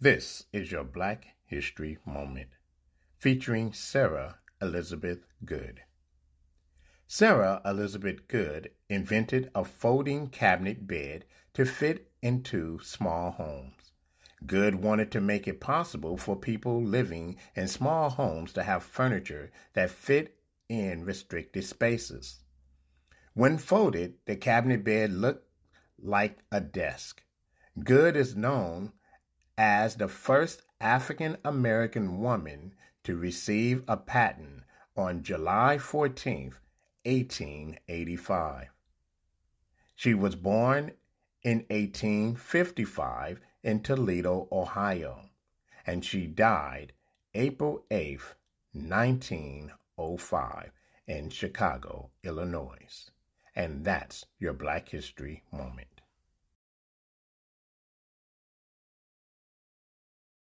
This is your Black History Moment, featuring Sarah Elizabeth Goode. Sarah Elizabeth Goode invented a folding cabinet bed to fit into small homes. Goode wanted to make it possible for people living in small homes to have furniture that fit in restricted spaces. When folded, the cabinet bed looked like a desk. Goode is known as the first African American woman to receive a patent on July 14, 1885. She was born in 1855 in Toledo, Ohio, and she died April 8, 1905 in Chicago, Illinois. And that's your Black History Moment.